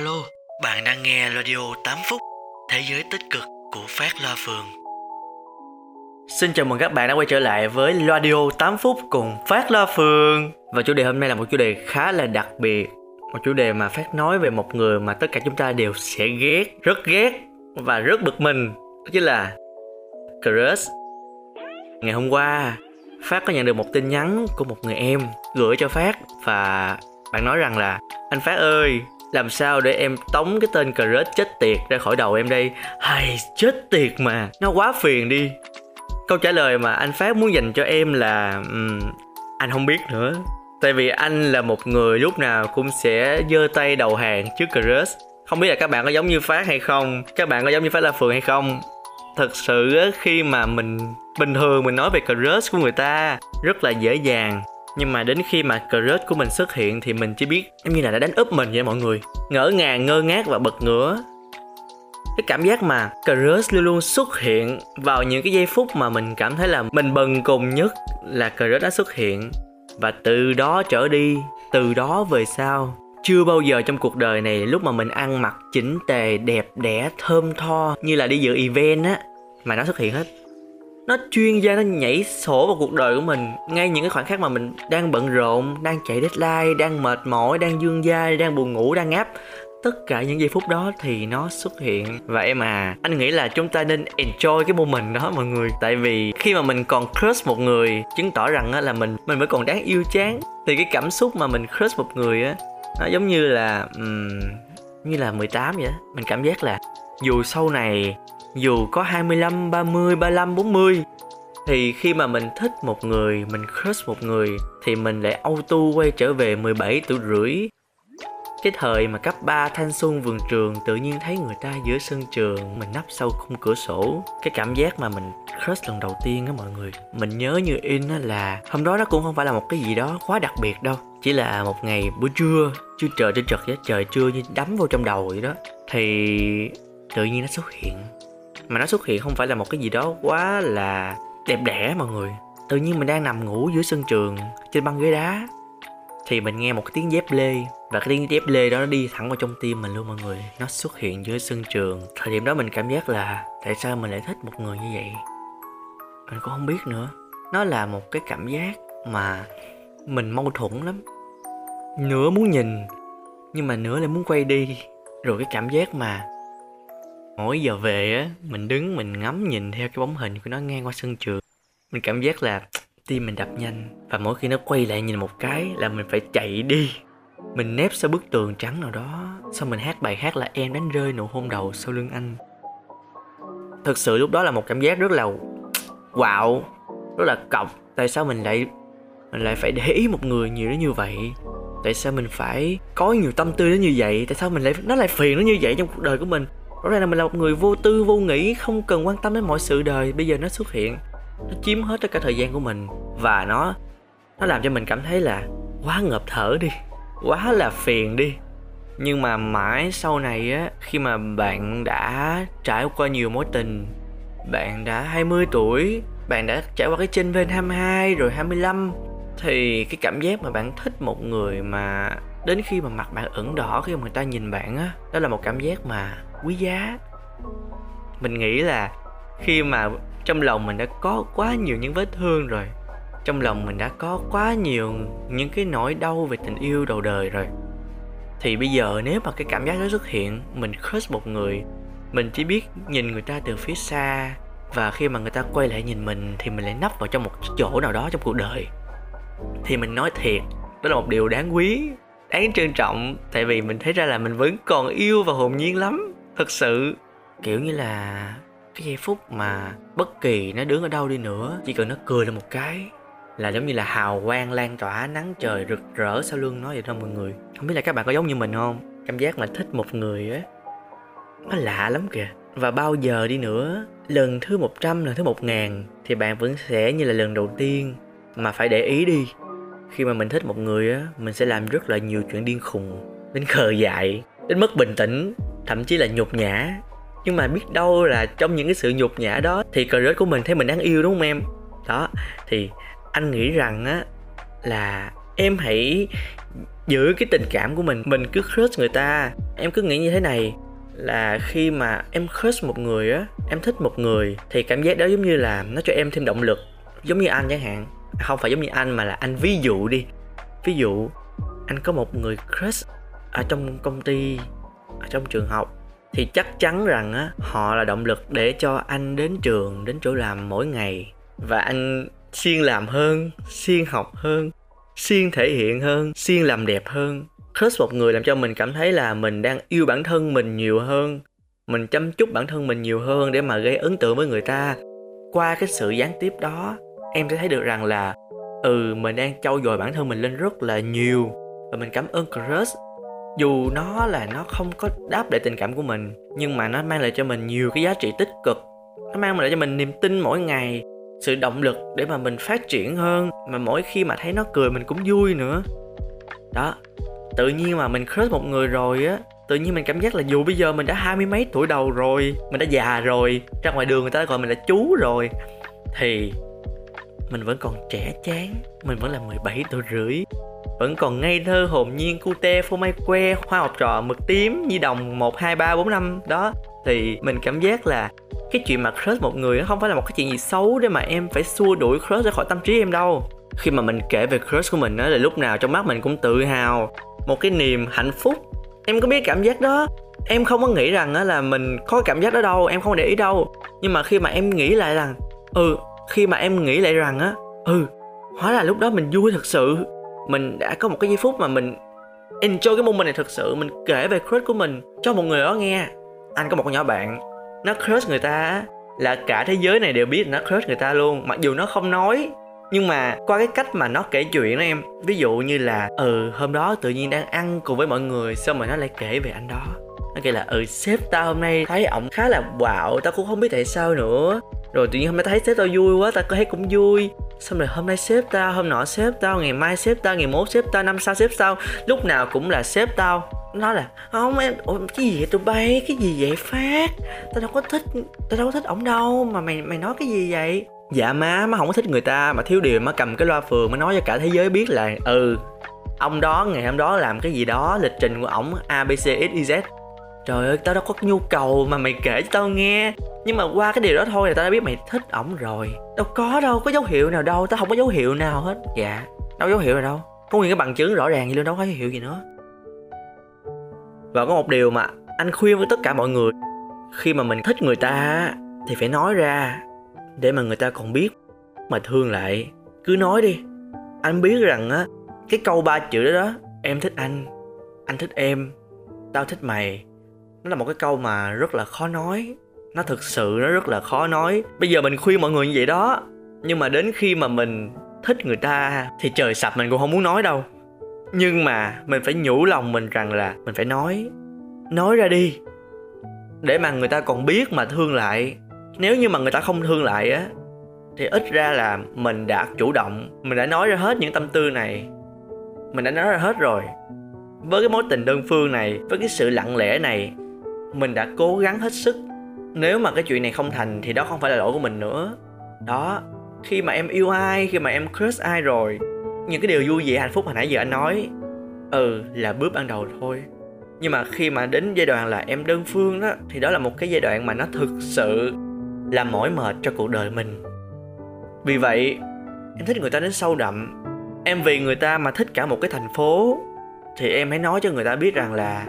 Alo, bạn đang nghe radio 8 phút Thế giới tích cực của Phát Loa Phường. Xin chào mừng các bạn đã quay trở lại với Radio 8 phút cùng Phát Loa Phường. Và chủ đề hôm nay là một chủ đề khá là đặc biệt Một chủ đề mà Phát nói về một người mà tất cả chúng ta đều sẽ ghét, rất ghét và rất bực mình Đó chính là Crush Ngày hôm qua, Phát có nhận được một tin nhắn của một người em gửi cho Phát Và bạn nói rằng là Anh Phát ơi, làm sao để em tống cái tên crush chết tiệt ra khỏi đầu em đây? Hay chết tiệt mà nó quá phiền đi. Câu trả lời mà anh phát muốn dành cho em là um, anh không biết nữa. Tại vì anh là một người lúc nào cũng sẽ giơ tay đầu hàng trước crush. Không biết là các bạn có giống như phát hay không? Các bạn có giống như phát là phường hay không? Thật sự khi mà mình bình thường mình nói về crush của người ta rất là dễ dàng nhưng mà đến khi mà crush của mình xuất hiện thì mình chỉ biết giống như là đã đánh úp mình vậy mọi người. Ngỡ ngàng, ngơ ngác và bật ngửa. Cái cảm giác mà crush luôn luôn xuất hiện vào những cái giây phút mà mình cảm thấy là mình bần cùng nhất là crush đã xuất hiện. Và từ đó trở đi, từ đó về sau, chưa bao giờ trong cuộc đời này lúc mà mình ăn mặc chỉnh tề, đẹp đẽ, thơm tho như là đi dự event á, mà nó xuất hiện hết nó chuyên gia nó nhảy sổ vào cuộc đời của mình. Ngay những cái khoảnh khắc mà mình đang bận rộn đang chạy deadline đang mệt mỏi đang dương dai đang buồn ngủ đang ngáp tất cả những giây phút đó thì nó xuất hiện. Và em à anh nghĩ là chúng ta nên enjoy cái moment đó mọi người. Tại vì khi mà mình còn crush một người chứng tỏ rằng là mình mình vẫn còn đáng yêu chán. Thì cái cảm xúc mà mình crush một người á nó giống như là um, như là 18 vậy đó. mình cảm giác là dù sau này dù có 25, 30, 35, 40 thì khi mà mình thích một người, mình crush một người thì mình lại auto quay trở về 17 tuổi rưỡi. Cái thời mà cấp 3 thanh xuân vườn trường tự nhiên thấy người ta giữa sân trường mình nấp sau khung cửa sổ. Cái cảm giác mà mình crush lần đầu tiên á mọi người. Mình nhớ như in á là hôm đó nó cũng không phải là một cái gì đó quá đặc biệt đâu. Chỉ là một ngày buổi trưa, chưa trời trên trật vậy, trời trưa như đắm vô trong đầu vậy đó. Thì tự nhiên nó xuất hiện mà nó xuất hiện không phải là một cái gì đó quá là đẹp đẽ mọi người. Tự nhiên mình đang nằm ngủ dưới sân trường, trên băng ghế đá, thì mình nghe một cái tiếng dép lê, và cái tiếng dép lê đó nó đi thẳng vào trong tim mình luôn mọi người. Nó xuất hiện dưới sân trường. Thời điểm đó mình cảm giác là tại sao mình lại thích một người như vậy? Mình cũng không biết nữa. Nó là một cái cảm giác mà mình mâu thuẫn lắm. Nửa muốn nhìn, nhưng mà nửa lại muốn quay đi. Rồi cái cảm giác mà mỗi giờ về á, mình đứng, mình ngắm nhìn theo cái bóng hình của nó ngang qua sân trường. Mình cảm giác là tim mình đập nhanh và mỗi khi nó quay lại nhìn một cái là mình phải chạy đi. Mình nép sau bức tường trắng nào đó, xong mình hát bài hát là em đánh rơi nụ hôn đầu sau lưng anh. Thực sự lúc đó là một cảm giác rất là quạo rất là cọc. Tại sao mình lại mình lại phải để ý một người nhiều đến như vậy? Tại sao mình phải có nhiều tâm tư đến như vậy? Tại sao mình lại, nó lại phiền nó như vậy trong cuộc đời của mình? Rõ ràng là mình là một người vô tư, vô nghĩ, không cần quan tâm đến mọi sự đời. Bây giờ nó xuất hiện, nó chiếm hết tất cả thời gian của mình. Và nó nó làm cho mình cảm thấy là quá ngợp thở đi, quá là phiền đi. Nhưng mà mãi sau này á, khi mà bạn đã trải qua nhiều mối tình, bạn đã 20 tuổi, bạn đã trải qua cái trên ven 22 rồi 25 thì cái cảm giác mà bạn thích một người mà đến khi mà mặt bạn ửng đỏ, khi mà người ta nhìn bạn á, đó là một cảm giác mà quý giá. Mình nghĩ là khi mà trong lòng mình đã có quá nhiều những vết thương rồi, trong lòng mình đã có quá nhiều những cái nỗi đau về tình yêu đầu đời rồi, thì bây giờ nếu mà cái cảm giác đó xuất hiện, mình crush một người, mình chỉ biết nhìn người ta từ phía xa và khi mà người ta quay lại nhìn mình thì mình lại nấp vào trong một chỗ nào đó trong cuộc đời. Thì mình nói thiệt, đó là một điều đáng quý, đáng trân trọng, tại vì mình thấy ra là mình vẫn còn yêu và hồn nhiên lắm thật sự, kiểu như là, cái giây phút mà bất kỳ nó đứng ở đâu đi nữa, chỉ cần nó cười lên một cái, là giống như là hào quang lan tỏa, nắng trời rực rỡ sau lưng nó vậy đó mọi người. Không biết là các bạn có giống như mình không? Cảm giác mà thích một người á. Nó lạ lắm kìa. Và bao giờ đi nữa, lần thứ 100 lần thứ 1000 thì bạn vẫn sẽ như là lần đầu tiên mà phải để ý đi. Khi mà mình thích một người á, mình sẽ làm rất là nhiều chuyện điên khùng, đến khờ dại, đến mất bình tĩnh thậm chí là nhục nhã. Nhưng mà biết đâu là trong những cái sự nhục nhã đó thì crush của mình thấy mình đáng yêu, đúng không em? Đó, thì anh nghĩ rằng á, là em hãy giữ cái tình cảm của mình mình cứ crush người ta. Em cứ nghĩ như thế này, là khi mà em crush một người á, em thích một người, thì cảm giác đó giống như là nó cho em thêm động lực. Giống như anh chẳng hạn. Không phải giống như anh mà là anh ví dụ đi. Ví dụ, anh có một người crush ở trong công ty ở trong trường học, thì chắc chắn rằng á, họ là động lực để cho anh đến trường, đến chỗ làm mỗi ngày. Và anh siêng làm hơn, siêng học hơn, siêng thể hiện hơn, siêng làm đẹp hơn. Crush một người làm cho mình cảm thấy là mình đang yêu bản thân mình nhiều hơn. Mình chăm chút bản thân mình nhiều hơn để mà gây ấn tượng với người ta. Qua cái sự gián tiếp đó, em sẽ thấy được rằng là ừ mình đang trau dồi bản thân mình lên rất là nhiều. Và mình cảm ơn crush dù nó là nó không có đáp lại tình cảm của mình, nhưng mà nó mang lại cho mình nhiều cái giá trị tích cực. Nó mang lại cho mình niềm tin mỗi ngày, sự động lực để mà mình phát triển hơn, mà mỗi khi mà thấy nó cười mình cũng vui nữa. Đó, tự nhiên mà mình crush một người rồi á, tự nhiên mình cảm giác là dù bây giờ mình đã hai mươi mấy tuổi đầu rồi, mình đã già rồi, ra ngoài đường người ta gọi mình là chú rồi, thì mình vẫn còn trẻ chán, mình vẫn là 17 tuổi rưỡi vẫn còn ngây thơ hồn nhiên cute phô mai que, hoa học trò mực tím, nhi đồng một, hai, ba, bốn, năm. Đó, thì mình cảm giác là cái chuyện mà crush một người không phải là một cái chuyện gì xấu để mà em phải xua đuổi crush ra khỏi tâm trí em đâu. Khi mà mình kể về crush của mình đó là lúc nào trong mắt mình cũng tự hào. Một cái niềm hạnh phúc. Em có biết cảm giác đó? Em không có nghĩ rằng á, là mình có cảm giác đó đâu, em không để ý đâu. Nhưng mà khi mà em nghĩ lại rằng ừ khi mà em nghĩ lại rằng á ừ hóa là lúc đó mình vui thật sự mình đã có một cái giây phút mà mình enjoy cái moment này thật sự, mình kể về crush của mình cho một người đó nghe. Anh có một con nhỏ bạn, nó crush người ta là cả thế giới này đều biết nó crush người ta luôn, mặc dù nó không nói. Nhưng mà qua cái cách mà nó kể chuyện đó em, ví dụ như là ừ hôm đó tự nhiên đang ăn cùng với mọi người, xong rồi nó lại kể về anh đó. Nó kể là ừ sếp tao hôm nay thấy ổng khá là quạo tao cũng không biết tại sao nữa. Rồi tự nhiên hôm nay thấy sếp tao vui quá, tao thấy cũng vui xong rồi hôm nay sếp tao hôm nọ sếp tao ngày mai sếp tao ngày mốt sếp tao năm sau sếp tao lúc nào cũng là sếp tao. Nói là không em ủa, cái gì vậy tụi bay? Cái gì vậy phát? Tao đâu có thích tao đâu có thích ổng đâu mà mày mày nói cái gì vậy? Dạ má má không có thích người ta mà thiếu điều má cầm cái loa phường má nói cho cả thế giới biết là ừ ông đó ngày hôm đó làm cái gì đó lịch trình của ổng abcxyz trời ơi tao đâu có nhu cầu mà mày kể cho tao nghe nhưng mà qua cái điều đó thôi là tao đã biết mày thích ổng rồi. Đâu có đâu, có dấu hiệu nào đâu, tao không có dấu hiệu nào hết. Dạ đâu có dấu hiệu nào đâu. Có nguyên cái bằng chứng rõ ràng gì luôn, đâu có dấu hiệu gì nữa. Và có một điều mà anh khuyên với tất cả mọi người, khi mà mình thích người ta thì phải nói ra để mà người ta còn biết mà thương lại. Cứ nói đi. Anh biết rằng á, cái câu ba chữ đó đó, em thích anh anh thích em, tao thích mày. Nó là một cái câu mà rất là khó nói nó thực sự, nó rất là khó nói. Bây giờ mình khuyên mọi người như vậy đó. Nhưng mà đến khi mà mình thích người ta thì trời sập, mình cũng không muốn nói đâu. Nhưng mà mình phải nhủ lòng mình rằng là mình phải nói. Nói ra đi. Để mà người ta còn biết mà thương lại. Nếu như mà người ta không thương lại á, thì ít ra là mình đã chủ động. Mình đã nói ra hết những tâm tư này. Mình đã nói ra hết rồi. Với cái mối tình đơn phương này, với cái sự lặng lẽ này, mình đã cố gắng hết sức nếu mà cái chuyện này không thành thì đó không phải là lỗi của mình nữa. Đó, khi mà em yêu ai, khi mà em crush ai rồi, những cái điều vui vẻ, hạnh phúc hồi nãy giờ anh nói ừ là bước ban đầu thôi. Nhưng mà khi mà đến giai đoạn là em đơn phương đó, thì đó là một cái giai đoạn mà nó thực sự làm mỏi mệt cho cuộc đời mình. Vì vậy, em thích người ta đến sâu đậm. Em vì người ta mà thích cả một cái thành phố, thì em hãy nói cho người ta biết rằng là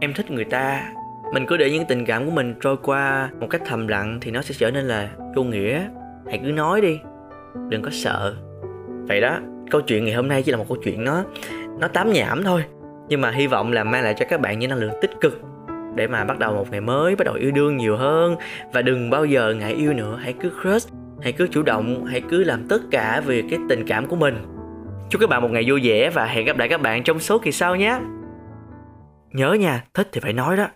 em thích người ta mình cứ để những tình cảm của mình trôi qua một cách thầm lặng thì nó sẽ trở nên là vô nghĩa. Hãy cứ nói đi, đừng có sợ. Vậy đó, câu chuyện ngày hôm nay chỉ là một câu chuyện nó nó tám nhảm thôi. Nhưng mà hy vọng là mang lại cho các bạn những năng lượng tích cực để mà bắt đầu một ngày mới, bắt đầu yêu đương nhiều hơn. Và đừng bao giờ ngại yêu nữa. Hãy cứ crush, hãy cứ chủ động, hãy cứ làm tất cả vì cái tình cảm của mình. Chúc các bạn một ngày vui vẻ và hẹn gặp lại các bạn trong số kỳ sau nhé. Nhớ nha, thích thì phải nói đó.